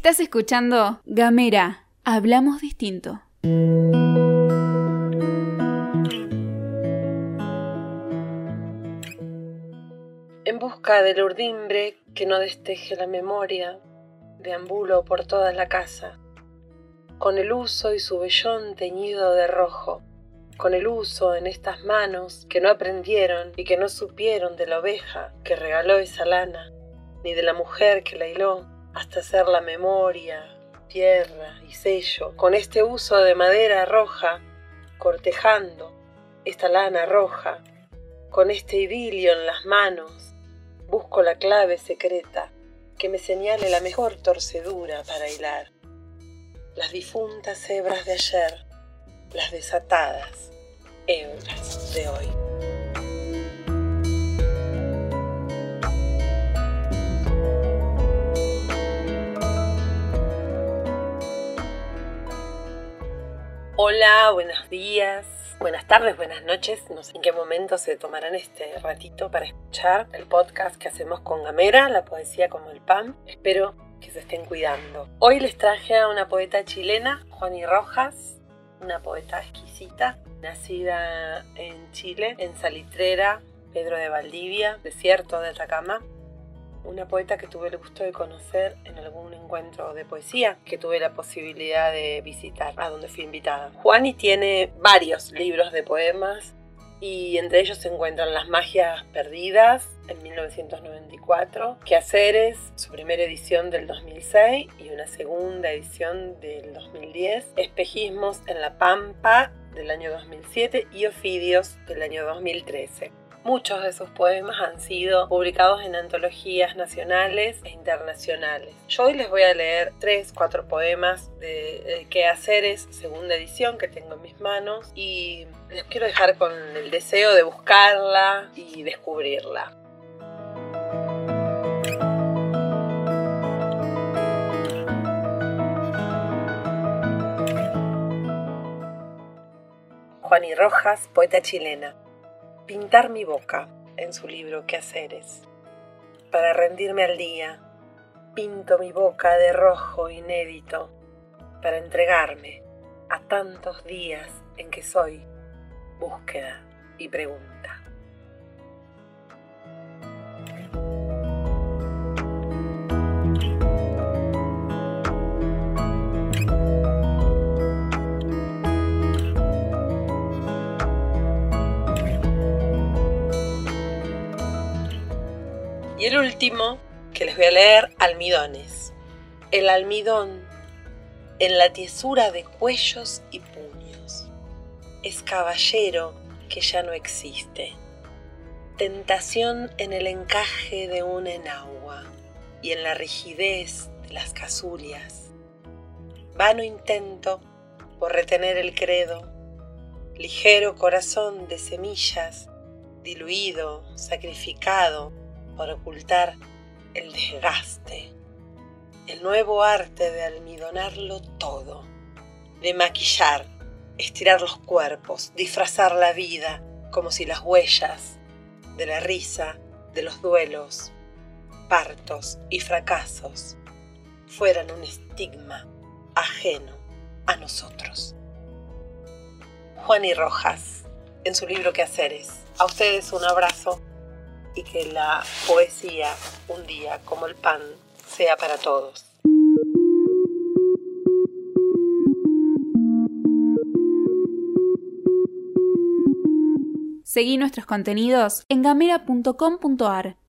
Estás escuchando Gamera, hablamos distinto. En busca del urdimbre que no desteje la memoria, deambulo por toda la casa, con el uso y su vellón teñido de rojo, con el uso en estas manos que no aprendieron y que no supieron de la oveja que regaló esa lana, ni de la mujer que la hiló, hasta ser la memoria, tierra y sello, con este uso de madera roja, cortejando esta lana roja, con este idilio en las manos, busco la clave secreta que me señale la mejor torcedura para hilar. Las difuntas hebras de ayer, las desatadas hebras de hoy. Hola, buenos días. Buenas tardes, buenas noches. No sé en qué momento se tomarán este ratito para escuchar el podcast que hacemos con Gamera, la poesía como el pan. Espero que se estén cuidando. Hoy les traje a una poeta chilena, Juani Rojas, una poeta exquisita, nacida en Chile, en Salitrera, Pedro de Valdivia, desierto de Atacama una poeta que tuve el gusto de conocer en algún encuentro de poesía que tuve la posibilidad de visitar, a donde fui invitada. Juani tiene varios libros de poemas y entre ellos se encuentran Las Magias Perdidas en 1994, Quehaceres, su primera edición del 2006 y una segunda edición del 2010, Espejismos en la Pampa del año 2007 y Ofidios del año 2013. Muchos de sus poemas han sido publicados en antologías nacionales e internacionales. Yo hoy les voy a leer tres, cuatro poemas de, Quehaceres, segunda edición que tengo en mis manos y les quiero dejar con el deseo de buscarla y descubrirla. Juani Rojas, poeta chilena pintar mi boca en su libro Quehaceres. Para rendirme al día, pinto mi boca de rojo inédito para entregarme a tantos días en que soy búsqueda y pregunta. El último que les voy a leer, almidones. El almidón en la tiesura de cuellos y puños. Es caballero que ya no existe. Tentación en el encaje de un enagua y en la rigidez de las casulias. Vano intento por retener el credo. Ligero corazón de semillas, diluido, sacrificado para ocultar el desgaste, el nuevo arte de almidonarlo todo, de maquillar, estirar los cuerpos, disfrazar la vida como si las huellas de la risa, de los duelos, partos y fracasos fueran un estigma ajeno a nosotros. Juan y Rojas, en su libro Quehaceres. A ustedes un abrazo y que la poesía un día como el pan sea para todos. Seguí nuestros contenidos en gamera.com.ar.